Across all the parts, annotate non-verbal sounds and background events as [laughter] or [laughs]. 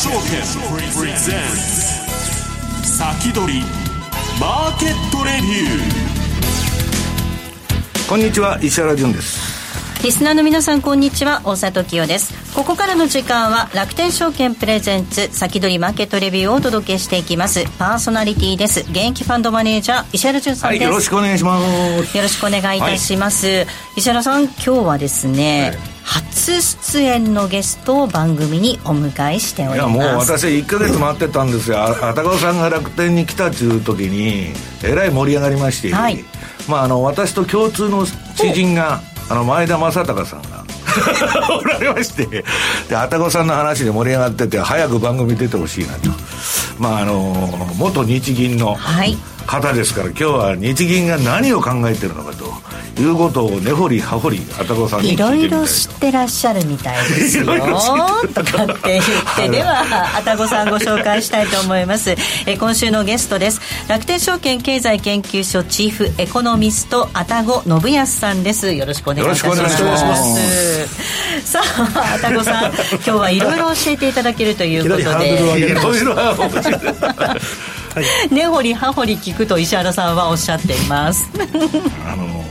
証券プレゼンツ先取りマーケットレビューこんにちは石原潤です。リスナーの皆さんこんにちは。大里清です。ここからの時間は楽天証券プレゼンツ先取りマーケットレビューをお届けしていきます。パーソナリティです。現役ファンドマネージャー石原潤さんです、はい、よろしくお願いします。よろしくお願いいたします、はい、石原さん今日はですね、はい初出演のゲストを番組にお迎えしております。いやもう私1か月待ってたんですよ。あたかさんが楽天に来たっちゅう時にえらい盛り上がりまして、はい、まああの私と共通の知人があの前田正孝さんが [laughs] おられまして。であたこさんの話で盛り上がってて早く番組出てほしいなと。まああの元日銀の方ですから、今日は日銀が何を考えてるのかということを根掘り葉掘りあたこさんにいろいろ知ってらっしゃるみたいですよ。[laughs] とかって言ってではあたこさんご紹介したいと思います。え今週のゲストです。楽天証券経済研究所チーフエコノミストあたご信康さんです。よろしくお願いします。さああたごさん今日はいろいろ教えていただけるということで。いろいろ [laughs] 根掘り葉掘り聞くと石原さんはおっしゃっています。[laughs] あの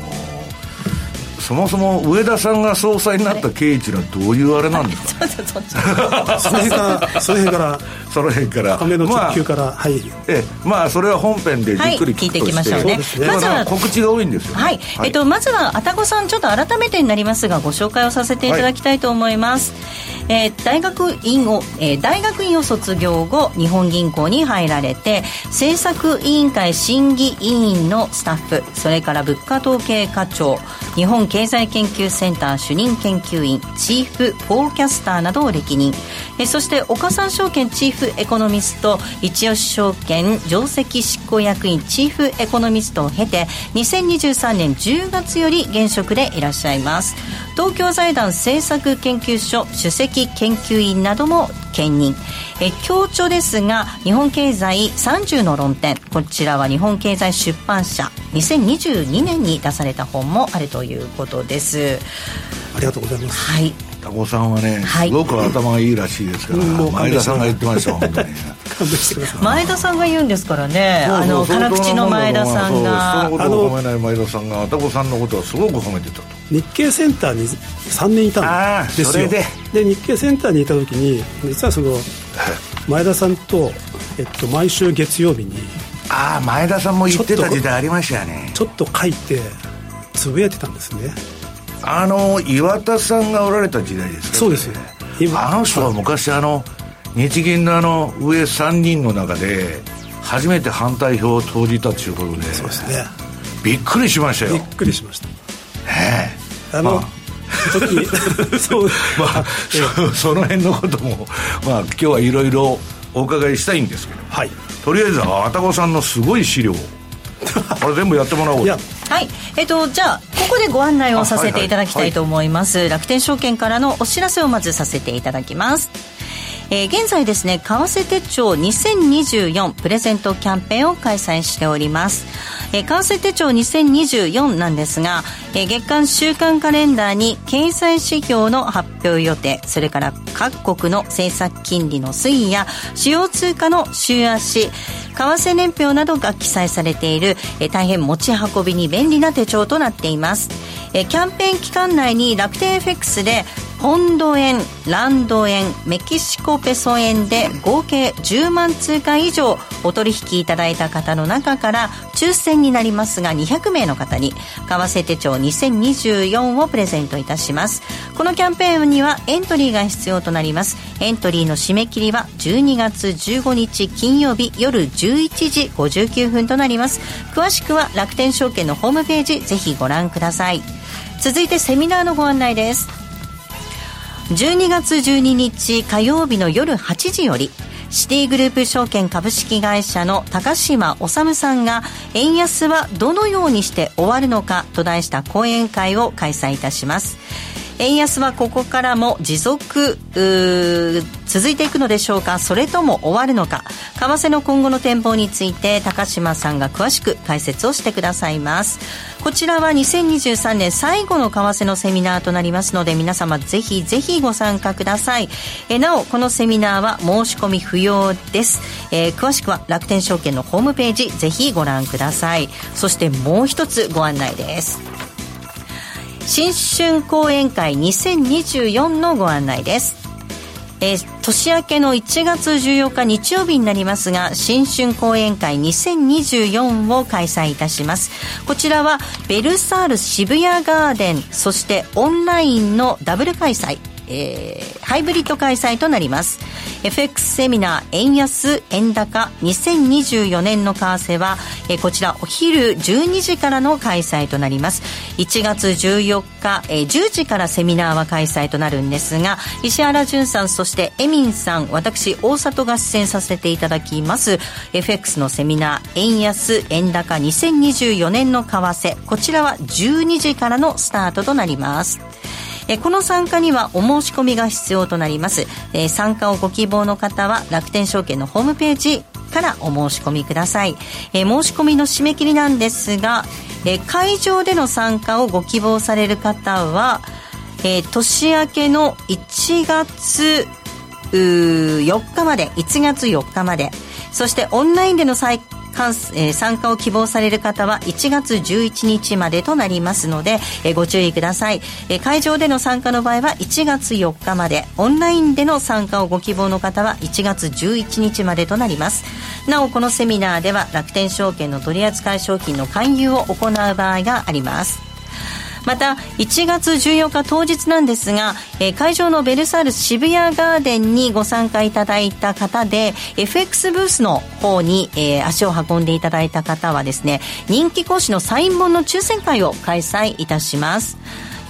そもそも上田さんが総裁になった経緯っていうのはどういうあれなんですか、[laughs] その辺からその辺からその辺から。亀の直球から、まあ、はいえ。まあそれは本編でじっくり聞,、い、聞いていきましょうね。まずは告知が多いんですよ、ね、はい、はい、えっとまずはあたごさんちょっと改めてになりますがご紹介をさせていただきたいと思います、はい、えー、大学院を、えー、大学院を卒業後日本銀行に入られて政策委員会審議委員のスタッフそれから物価統計課長日本経済研究センター主任研究員チーフフォーキャスターなどを歴任。えそして岡三証券チーフエコノミスト一吉証券上席執行役員チーフエコノミストを経て2023年10月より現職でいらっしゃいます。東京財団政策研究所首席研究員なども兼任。え強調ですが日本経済30の論点。こちらは日本経済出版社2022年に出された本もあるということです。ありがとうございます。はい。タコさんはね、すごく頭がいいらしいですから、前田さんが言ってました本当に前田さんが言うんですからね。あの辛口の前田さんが。人のことを褒めない前田さんがタコさんのことはすごく褒めてたと日経センターに3年いたんですよ。で。で日経センターにいた時に実はその前田さんと、えっと、毎週月曜日にああ前田さんも言ってた時代ありましたよね。ちょっと書いてつぶやいてたんですね。あの岩田さんがおられた時代ですか、そうですよ。あの人は昔あの日銀のあの上3人の中で初めて反対票を投じたということでそうですね。びっくりしましたよ。びっくりしました。ええあの、まあ。時 [laughs] そうまあ、その辺のことも、まあ、今日はいろいろお伺いしたいんですけど、はい、とりあえずあたこさんのすごい資料。[laughs] これ全部やってもらおうはい。えっとじゃあここでご案内をさせていただきたいと思います、はいはい。はい、楽天証券からのお知らせをまずさせていただきますえー、現在ですね為替手帳2024プレゼントキャンペーンを開催しております。えー、為替手帳2024なんですが、えー、月間週間カレンダーに経済指標の発表予定それから各国の政策金利の推移や主要通貨の週足為替年表などが記載されている、えー、大変持ち運びに便利な手帳となっています、えー、キャンペーン期間内に楽天 FX でポンド円、ランド円、メキシコペソ円で合計10万通貨以上お取引いただいた方の中から抽選になりますが200名の方に為替手帳2024をプレゼントいたします。このキャンペーンにはエントリーが必要となります。エントリーの締め切りは12月15日金曜日夜11時59分となります。詳しくは楽天証券のホームページぜひご覧ください。続いてセミナーのご案内です。12月12日火曜日の夜8時よりシティグループ証券株式会社の高島治さんが円安はどのようにして終わるのかと題した講演会を開催いたします。円安はここからも持続続いていくのでしょうか？それとも終わるのか？為替の今後の展望について高島さんが詳しく解説をしてくださいます。こちらは2023年最後の為替のセミナーとなりますので皆様ぜひぜひご参加ください。えなおこのセミナーは申し込み不要です、えー、詳しくは楽天証券のホームページぜひご覧ください。そしてもう一つご案内です。新春講演会2024のご案内です。えー、年明けの1月14日日曜日になりますが、新春講演会2024を開催いたします。こちらは、ベルサール渋谷ガーデン、そしてオンラインのダブル開催。えー、ハイブリッド開催となります。FX セミナー円安円高2024年の為替は、えー、こちらお昼12時からの開催となります。1月14日、えー、10時からセミナーは開催となるんですが石原淳さんそしてエミンさん私大里が出演させていただきます。FX のセミナー円安円高2024年の為替こちらは12時からのスタートとなります。えこの参加にはお申し込みが必要となります、え参加をご希望の方は楽天証券のホームページからお申し込みください、え申し込みの締め切りなんですが、え会場での参加をご希望される方は、え年明けの1月4日まで1月4日まで。そしてオンラインでの再えー、参加を希望される方は1月11日までとなりますので、えー、ご注意ください、えー、会場での参加の場合は1月4日までオンラインでの参加をご希望の方は1月11日までとなります。なおこのセミナーでは楽天証券の取扱い商品の勧誘を行う場合があります。また1月14日当日なんですが、えー、会場のベルサール渋谷ガーデンにご参加いただいた方で FX ブースの方に、えー、足を運んでいただいた方はですね人気講師のサイン本の抽選会を開催いたします。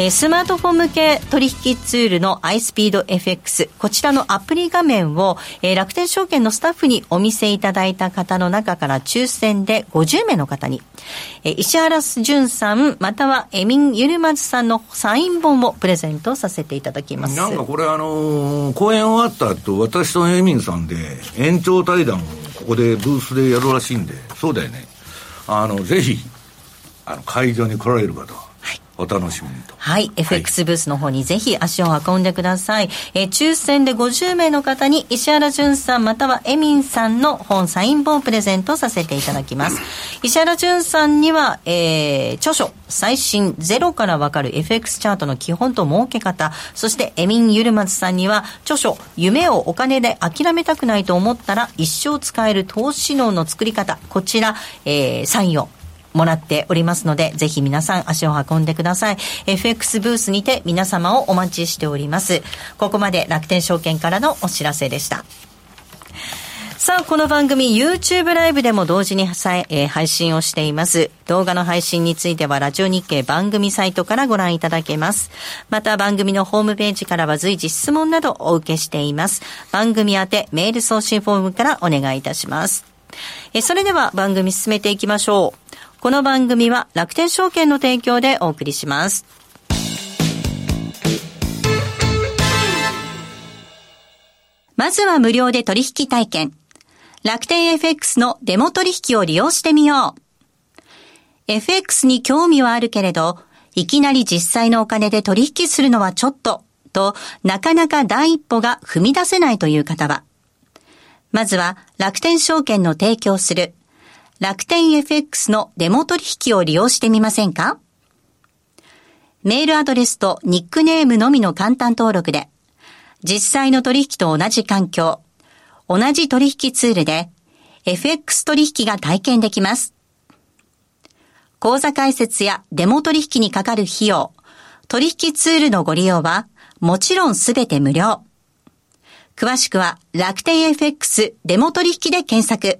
えスマートフォン向け取引ツールの iSpeedFX、こちらのアプリ画面を、え楽天証券のスタッフにお見せいただいた方の中から抽選で50名の方に、え石原淳さん、またはエミン・ユルマズさんのサイン本をプレゼントさせていただきます。なんかこれあのー、講演終わった後、私とエミンさんで延長対談をここでブースでやるらしいんで、そうだよね。あの、ぜひ、あの、会場に来られる方は、お楽しみにと。はい。FX ブースの方にぜひ足を運んでください。えー、抽選で50名の方に石原淳さんまたはエミンさんの本サイン本をプレゼントさせていただきます。[laughs] 石原淳さんには、えー、著書、最新ゼロからわかる FX チャートの基本と儲け方、そしてエミン・ユルマズさんには、著書、夢をお金で諦めたくないと思ったら一生使える投資能の作り方、こちら、えー、サインをもらっておりますので、ぜひ皆さん足を運んでください。FX ブースにて皆様をお待ちしております。ここまで楽天証券からのお知らせでした。さあ、この番組 YouTube ライブでも同時に、えー、配信をしています。動画の配信についてはラジオ日経番組サイトからご覧いただけます。また番組のホームページからは随時質問などお受けしています。番組宛てメール送信フォームからお願いいたします。えそれでは番組進めていきましょう。この番組は楽天証券の提供でお送りします。まずは無料で取引体験。楽天 FX のデモ取引を利用してみよう。FX に興味はあるけれど、いきなり実際のお金で取引するのはちょっと、となかなか第一歩が踏み出せないという方は、まずは楽天証券の提供する楽天 FX のデモ取引を利用してみませんか？メールアドレスとニックネームのみの簡単登録で、実際の取引と同じ環境、同じ取引ツールで、FX 取引が体験できます。口座開設やデモ取引にかかる費用、取引ツールのご利用は、もちろんすべて無料。詳しくは楽天 FX デモ取引で検索。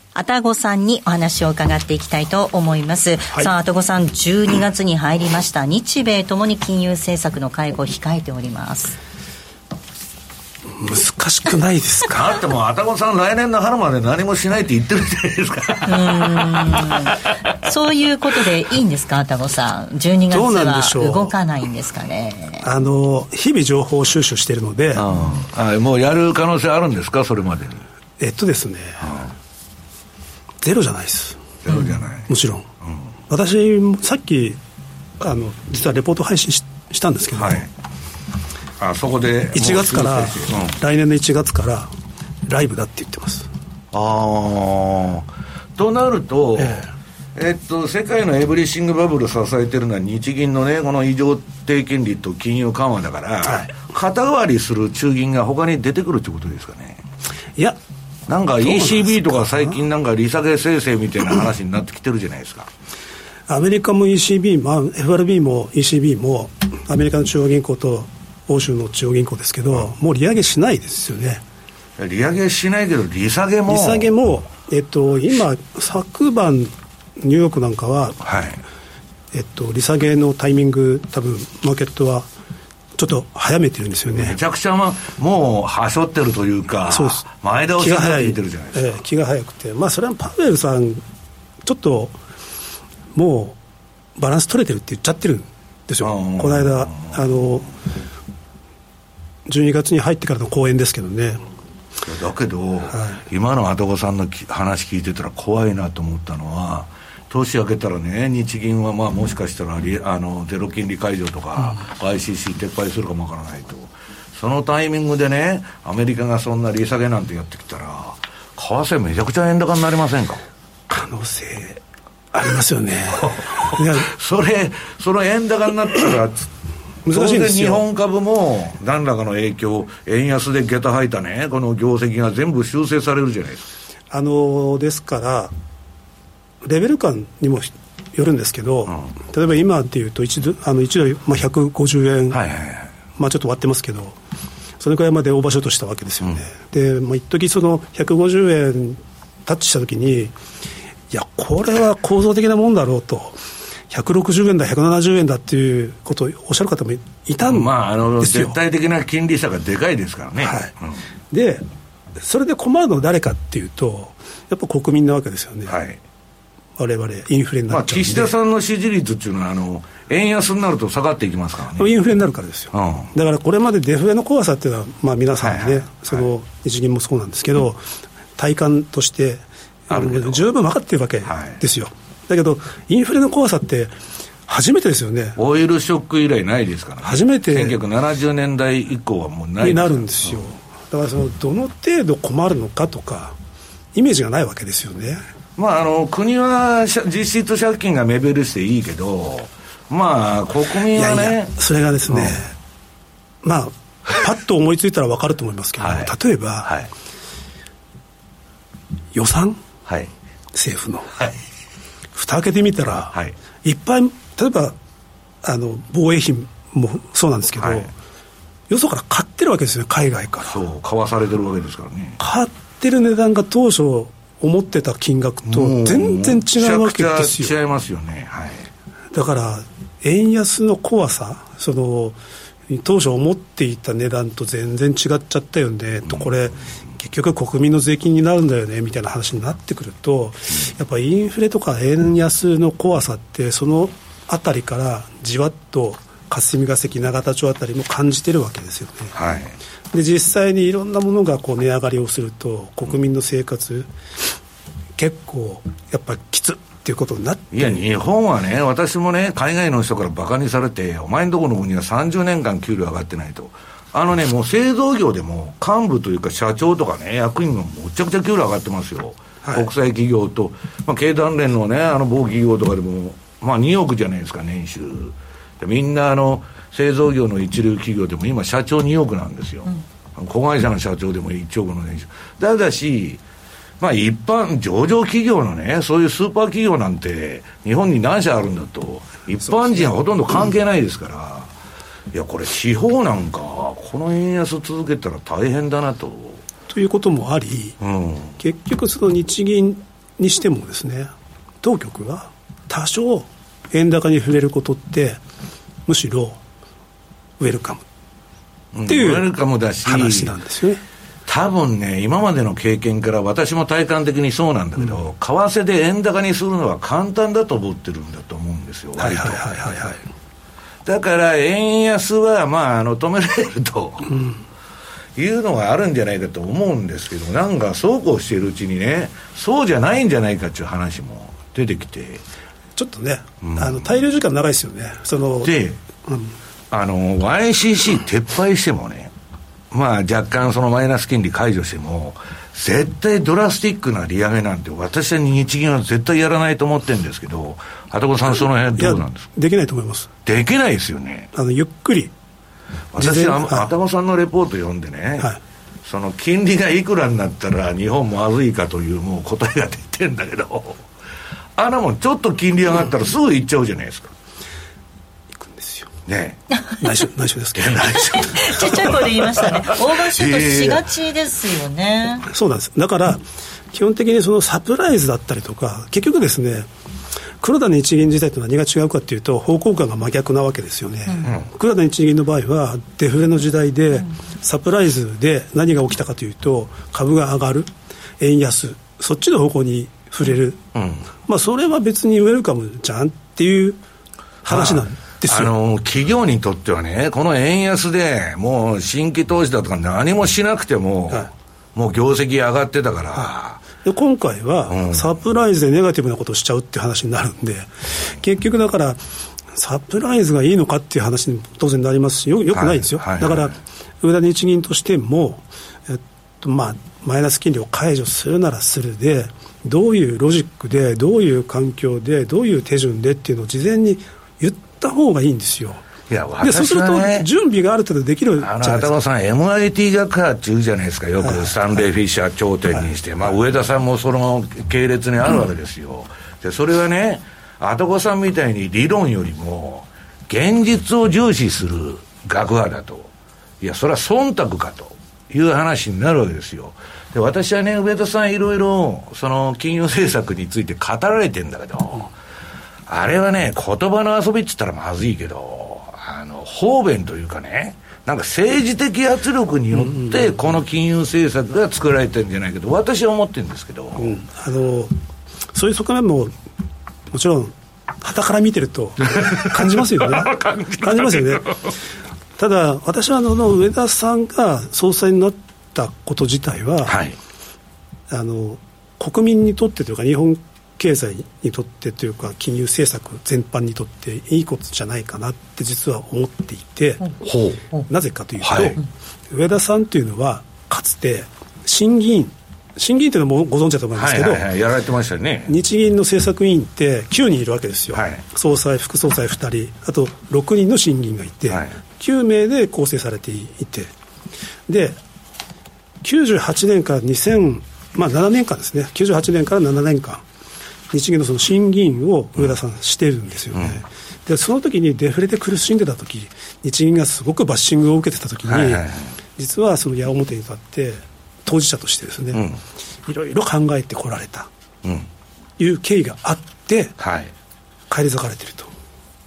あたごさんにお話を伺っていきたいと思います。はい、さあ、あたごさん、12月に入りました。日米ともに金融政策の会合を控えております。難しくないですか？[laughs] だってもうあたごさん来年の春まで何もしないって言ってるじゃないですか。そういうことでいいんですかあたごさん？12月は動かないんですかね。あの日々情報収集してるので。あもうやる可能性あるんですか？それまでに。えっとですねゼロじゃないです。ゼロじゃない、もちろん、うん、私さっきあの実はレポート配信ししたんですけど、はい。あそこで1月から、うん、来年の1月からライブだって言ってます。ああとなると、ええ。えっと、世界のエブリシングバブル支えてるのは日銀のね、この異常低金利と金融緩和だから、はい、肩代わりする中銀が他に出てくるってことですかね。いや、なんか ECB とか最近なんか利下げ生成みたいな話になってきてるじゃないですか。[laughs] アメリカも ECB、まあ、FRB も ECB もアメリカの中央銀行と欧州の中央銀行ですけど、もう利上げしないですよね。利上げしないけど、利下げも。利下げも、えっと、今、昨晩、ニューヨークなんかは、はいえっと、利下げのタイミング、多分マーケットはちょっと早めてるんですよね。めちゃくちゃ、ま、もうはしょってるというか、そうです。前倒しが早いてるじゃないですか、えー、気が早くて、まあ、それはパウエルさん、ちょっともうバランス取れてるって言っちゃってるんですよ、この間、あの12月に入ってからの講演ですけどね。だけど、はい、今のあとこさんの話聞いてたら怖いなと思ったのは、年明けたらね、日銀はまあもしかしたらあのゼロ金利解除とか、うん、ICC 撤廃するかもわからないと、そのタイミングでね、アメリカがそんな利下げなんてやってきたら、為替めちゃくちゃ円高になりませんか？可能性ありますよね。[laughs] それ、その円高になったら、難しいんですよ日本株も何らかの影響、円安で下駄吐いたね、この業績が全部修正されるじゃないですか。あのですから、レベル感にもよるんですけど、うん、例えば今でいうと1ド、あの1ドル、まあ、150円、はいはいはい、まあ、ちょっと割ってますけど、それくらいまでオーバーショートしたわけですよね。うん、で、まあ、一時その150円タッチしたときに、いや、これは構造的なもんだろうと。160円だ、170円だっていうことをおっしゃる方もいたんですよ、まあ、あの絶対的な金利差がでかいですからね。はいうん、で、それで困るのは誰かっていうと、やっぱ国民なわけですよね。はい我々インフレになっちゃう岸田さんの支持率っていうのはあの、円安になると下がっていきますからね。インフレになるからですよ、うん、だからこれまでデフレの怖さっていうのは、まあ、皆さんね、はいはい、その日銀もそうなんですけど、体感としてあの十分分かってるわけですよ。はいだけど、インフレの怖さって、初めてですよね。オイルショック以来ないですからね。初めて。1970年代以降はもうないになるんですよ。だからその、どの程度困るのかとか、イメージがないわけですよね。まあ、あの国は実質借金が目減りしていいけど、まあ、国民はね。いやいやそれがですね、うん、まあ、パッと思いついたら分かると思いますけど、はい、例えば、はい、予算、はい、政府の、はい、蓋開けてみたら、はい、いっぱい、例えばあの防衛費もそうなんですけど、はい、よそから買ってるわけですよ、海外から。そう、買わされてるわけですからね。買ってる値段が当初、思ってた金額と全然違うわけですよ。違いますよね。はい。だから、円安の怖さ、その、当初思っていた値段と全然違っちゃったよね、と、これ、結局国民の税金になるんだよねみたいな話になってくると、やっぱりインフレとか円安の怖さって、そのあたりからじわっと霞が関、永田町あたりも感じてるわけですよね。はい、で実際にいろんなものがこう値上がりをすると、国民の生活、結構やっぱりきつっていうことになっていや、日本はね、私もね、海外の人からバカにされて、お前んとこの国は30年間給料上がってないと。あのね、もう製造業でも幹部というか社長とかね、役員がむちゃくちゃ給料上がってますよ。はい、国際企業と、まあ、経団連のね、あの某企業とかでも、まあ2億じゃないですか、年収。みんなあの、製造業の一流企業でも今社長2億なんですよ。うん、子会社の社長でも1億の年収。だだし、まあ一般、上場企業のね、そういうスーパー企業なんて、日本に何社あるんだと、一般人はほとんど関係ないですから、いや、これ、地方なんか、この円安続けたら大変だなと。ということもあり、うん、結局、その日銀にしてもですね、当局が多少円高に触れることって、むしろウェルカムっていう話なんですよね。多分ね、今までの経験から私も体感的にそうなんだけど、うん、為替で円高にするのは簡単だと思ってるんだと思うんですよ、割と。だから円安は、まあ、あの止められると、うん、いうのがあるんじゃないかと思うんですけど、なんかそうこうしているうちにね、そうじゃないんじゃないかっていう話も出てきて。ちょっとね、うん、あの滞留時間長いですよね。そので、うん、あの、YCC 撤廃してもね、まあ若干そのマイナス金利解除しても、絶対ドラスティックな利上げなんて、私は日銀は絶対やらないと思ってるんですけど、鳩子さん、その辺どうなんですか？できないと思います。できないですよね。あのゆっくり。私、は鳩子さんのレポート読んでね、はい、その金利がいくらになったら日本まずいかというもう答えが出てんだけど、あんなもんちょっと金利上がったらすぐ行っちゃうじゃないですか。ね。[laughs] 内緒内緒ですけど。内緒。[laughs] ちっちゃい声で言いましたね。オーバーシュートしがちですよね、えー、そうなんです。だから基本的にそのサプライズだったりとか結局ですね黒田日銀自体と何が違うかというと方向感が真逆なわけですよね、うん、黒田日銀の場合はデフレの時代でサプライズで何が起きたかというと株が上がる円安そっちの方向に触れる、うん、まあそれは別にウェルカムじゃんっていう話なんあの企業にとってはね、この円安でもう新規投資だとか何もしなくても、はい、もう業績上がってたから。はい。で今回は、サプライズでネガティブなことをしちゃうっていう話になるんで、結局だから、サプライズがいいのかっていう話に当然なりますし、よよくないんですよ、はい。はい、だから、上田日銀としても、えっとまあ、マイナス金利を解除するならするで、どういうロジックで、どういう環境で、どういう手順でっていうのを事前に言った方がいいんですよ。いや、でそうすると、準備がある程度できるじゃないですか。頭さん、MIT 学科って言うじゃないですか、よく、スタンレー・フィッシャー頂点にして、はい、まあ、上田さんもその系列にあるわけですよ。で、それはね、あたこさんみたいに理論よりも、現実を重視する学派だと。いや、それは忖度かという話になるわけですよ。で、私はね、上田さんいろいろ、その金融政策について語られてんだけど、あれはね、言葉の遊びっつったらまずいけど、あの、方便というかね、なんか政治的圧力によって、この金融政策が作られてるんじゃないけど、私は思ってるんですけど、うん、あのそういう側面も、もちろん、はたから見てると [laughs] 感じますよね。感じますよね。ただ、私はあの上田さんが総裁になったこと自体は、はい、あの国民にとってというか、日本経済にとってというか金融政策全般にとっていいことじゃないかなって実は思っていて、なぜかというと、はい、上田さんというのはかつて審議員審議員というのもご存知だと思いますけど、はいはいはい、やられてましたね。日銀の政策委員って9人いるわけですよ、はい、総裁、副総裁2人、あと6人の審議員がいて、はい、9名で構成されていて、で98年から2000、まあ、7年間ですね、98年から7年間、日銀のその審議員を上田さんしてるんですよね。うん、でその時にデフレで苦しんでた時日銀がすごくバッシングを受けてた時に、はいはいはい、実はその矢面に立って当事者としてですね、いろいろ考えてこられた、うん、いう経緯があって、はい、返り咲かれてると。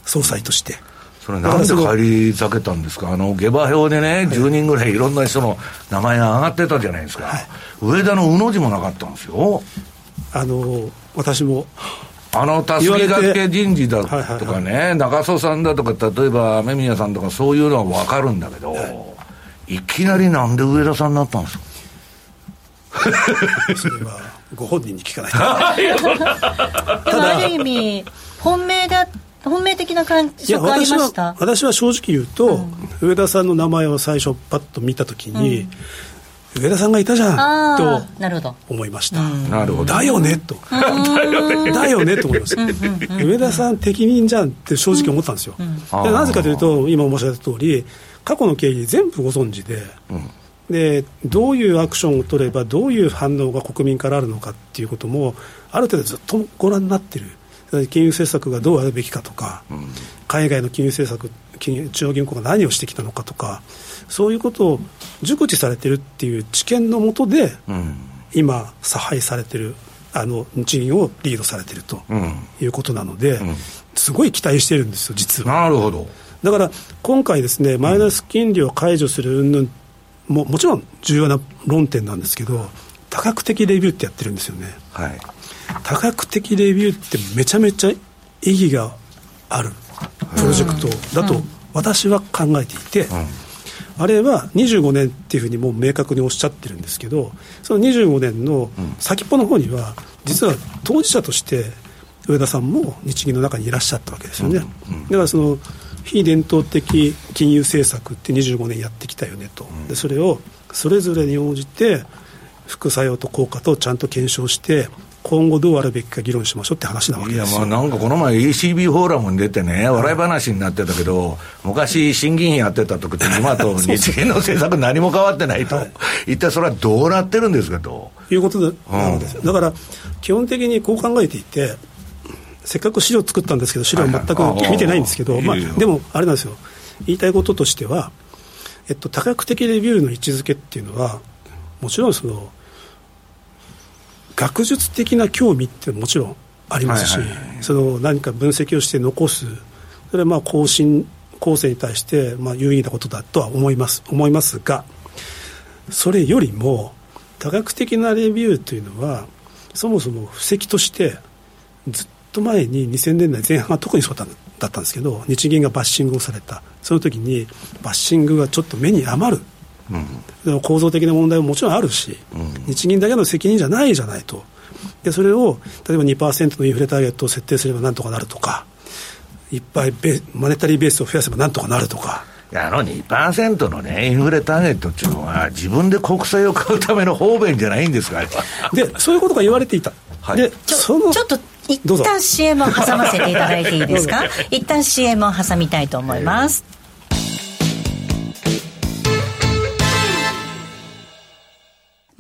総裁として。それなんで返り咲けたんですか、あの下馬評でね、10人ぐらいいろんな人の名前が上がってたじゃないですか、はい、上田のうの字もなかったんですよ。あの私も。あの助けがけ人事だとかね、はいはいはい、中曽さんだとか、例えば雨宮さんとか、そういうのは分かるんだけど、はい、いきなりなんで上田さんになったんですか？[laughs] それはご本人に聞かないと。[laughs] たある意味本命で本命的な感じがありました？私は正直言うと、うん、上田さんの名前を最初パッと見たときに、うん上田さんがいたじゃんと思いました。なるほど。だよねと。[laughs] だよねと思いました。上田さん適任じゃんって正直思ったんですよ。でなぜかというと、今申し上げた通り、過去の経緯全部ご存知で、でどういうアクションを取ればどういう反応が国民からあるのかっていうこともある程度ずっとご覧になってる金融政策がどうあるべきかとか、海外の金融政策中央銀行が何をしてきたのかとかそういうことを熟知されてるっていう知見のもとで、今差配されてるあの日銀をリードされてるということなので、すごい期待してるんですよ実は。なるほど。だから今回ですねマイナス金利を解除する云々ももちろん重要な論点なんですけど多角的レビューってやってるんですよね、はい、多角的レビューってめちゃめちゃ意義があるプロジェクトだと私は考えていて、あれは25年っていうふうにもう明確におっしゃってるんですけどその25年の先っぽの方には実は当事者として上田さんも日銀の中にいらっしゃったわけですよね、だからその非伝統的金融政策って25年やってきたよねと、でそれをそれぞれに応じて副作用と効果とちゃんと検証して今後どうあるべきか議論しましょうって話なわけですいや、まあなんかこの前 ECB フォーラムに出てね、笑い話になってたけど、昔審議員やってた時と [laughs] 今と日銀の政策何も変わってないと、はい、一体それはどうなってるんですかと。いうことで、うん、ですだから基本的にこう考えていて、せっかく資料作ったんですけど、資料全く見てないんですけど、まあ、でもあれなんですよ、言いたいこととしては、えっと、多角的レビューの位置づけっていうのは、もちろんその、学術的な興味ってもちろんありますし、はいはい。はい、その何か分析をして残す、それはまあ更新、後世に対してまあ有意義なことだとは思います思いますが、それよりも、多角的なレビューというのは、そもそも布石として、ずっと前に2000年代前半は特にそうだったんですけど、日銀がバッシングをされた、その時にバッシングがちょっと目に余る。うん、構造的な問題ももちろんあるし、うん、日銀だけの責任じゃないじゃないと、でそれを例えば2%のインフレターゲットを設定すればなんとかなるとか、いっぱいベマネタリーベースを増やせばなんとかなるとか。いやあの2%のね、インフレターゲットっていうのは、自分で国債を買うための方便じゃないんですか、で、そういうことが言われていた。はい、でちょそのちょっと一旦 CM を挟ませていただいていいですか？[laughs] 一旦 CM を挟みたいと思います、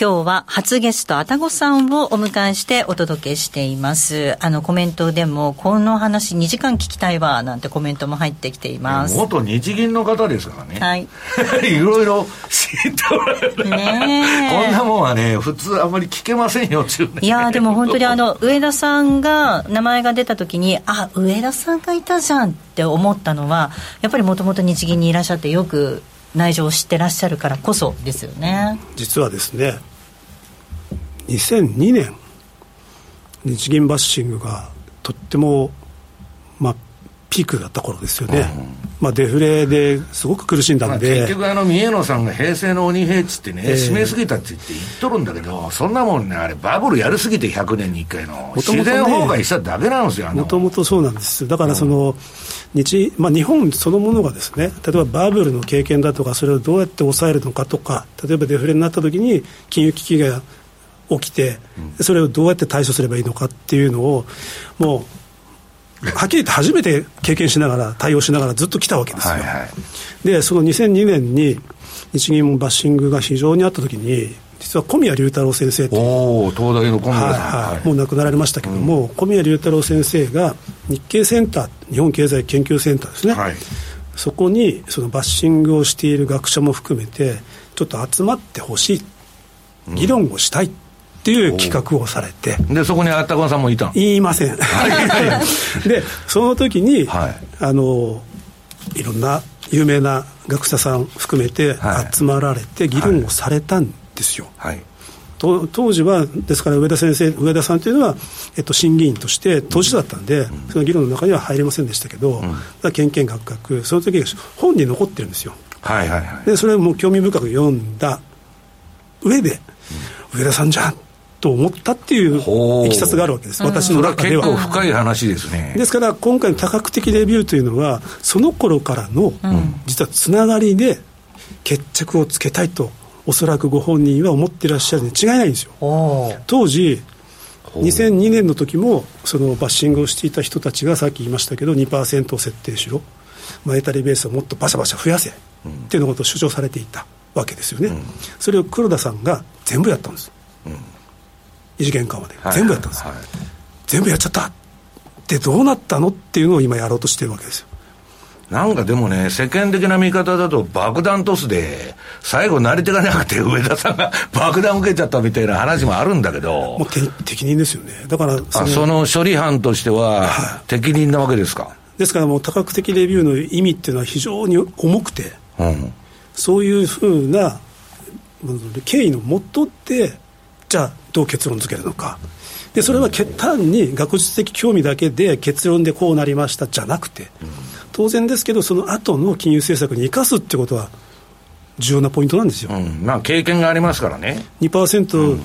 今日は初ゲスト、あたごさんをお迎えしてお届けしています。あの、コメントでも、この話2時間聞きたいわ、なんてコメントも入ってきています。元日銀の方ですからね。はい。[laughs] いろいろ知っておられる。ねこんなもんはね、普通あんまり聞けませんよ、ね、いやでも本当にあの、上田さんが、名前が出た時に、あ、上田さんがいたじゃんって思ったのは、やっぱりもともと日銀にいらっしゃってよく内情を知ってらっしゃるからこそですよね。実はですね2002年日銀バッシングがとっても、まあ、ピークだった頃ですよね、うん、まあ、デフレですごく苦しんだんで、結局、あの三重野さんが平成の鬼平地ってね、えー、締めすぎたって言って言っとるんだけど、そんなもんね、あれ、バブルやりすぎて100年に1回の、自然崩壊しただけなんですよ、もともとそうなんです、だからその、うん。日,、まあ、日本そのものがですね例えばバブルの経験だとかそれをどうやって抑えるのかとか例えばデフレになった時に金融危機が起きて、それをどうやって対処すればいいのかっていうのをもうはっきり言って初めて経験しながら対応しながらずっと来たわけですよ、はいはい、でその2002年に日銀もバッシングが非常にあった時に実は小宮隆太郎先生おお東大の小宮さん、はいはい、もう亡くなられましたけども、うん、小宮隆太郎先生が日経センター日本経済研究センターですね、はい、そこにそのバッシングをしている学者も含めてちょっと集まってほしい。議論をしたい、っていう企画をされて。でそこにあったかさんもいた言いません。[laughs] でその時に、はい、あのいろんな有名な学者さん含めて集まられて議論をされたんですよ。はい、当時は、ですから上田先生、上田さんというのは、えっと、審議員として当事者だったんで、うん、その議論の中には入れませんでしたけど、うん、けんけんがくがく、その時本に残ってるんですよ。はいはいはい、でそれをもう興味深く読んだ上で、うん、上田さんじゃんと思ったっていういきさつがあるわけです、私の中では。結構深い話ですね。ですから、今回の多角的レビューというのは、その頃からの、実はつながりで決着をつけたいとおそらくご本人は思ってらっしゃるに違いないんですよ。当時2002年の時もそのバッシングをしていた人たちがさっき言いましたけど2%を設定しろ。マネタリーベースをもっとバシャバシャ増やせ、っていうのことを主張されていたわけですよね、うん、それを黒田さんが全部やったんです、うん、異次元緩和で、全部やったんです、はい、全部やっちゃったってどうなったのっていうのを今やろうとしてるわけですよなんかでもね、世間的な見方だと爆弾トスで、最後慣れてがなくて上田さんが [laughs] 爆弾受けちゃったみたいな話もあるんだけど。もう適任ですよね。だからその、その処理班としては、適任なわけですか？ですからもう多角的レビューの意味っていうのは非常に重くて、うん、そういうふうな経緯のもとで、じゃあどう結論付けるのか。でそれは単に学術的興味だけで結論でこうなりましたじゃなくて、うん当然ですけど、その後の金融政策に生かすってことは、重要なポイントなんですよ、うん、まあ、経験がありますからね。2%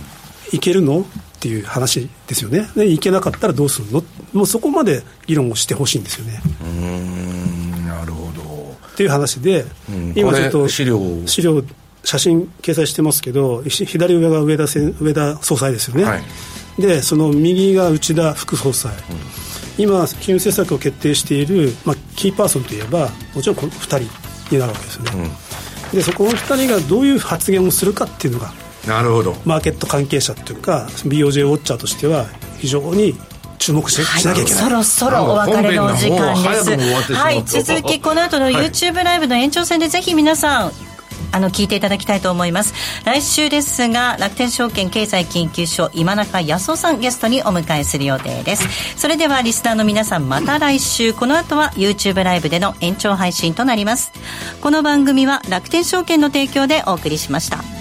いけるの、っていう話ですよね、でいけなかったらどうするの、もうそこまで議論をしてほしいんですよね。うんなるほど。っていう話で、うん、今ちょっと資料資料写真掲載してますけど、左上が上田上田総裁ですよね、はい、でその右が内田副総裁。うん今、金融政策を決定している、まあ、キーパーソンといえばもちろんこの2人になるわけですよね、うん、でそこの2人がどういう発言をするかっていうのがなるほど。マーケット関係者というか BOJ ウォッチャーとしては非常に注目し,、しなきゃいけない。そろそろお別れの時間です。はい。続きこの後の YouTube ライブの延長戦でぜひ皆さんあの聞いていただきたいと思います。来週ですが楽天証券経済研究所今中康夫さんゲストにお迎えする予定です。それではリスナーの皆さんまた来週。この後は YouTube ライブでの延長配信となります。この番組は楽天証券の提供でお送りしました。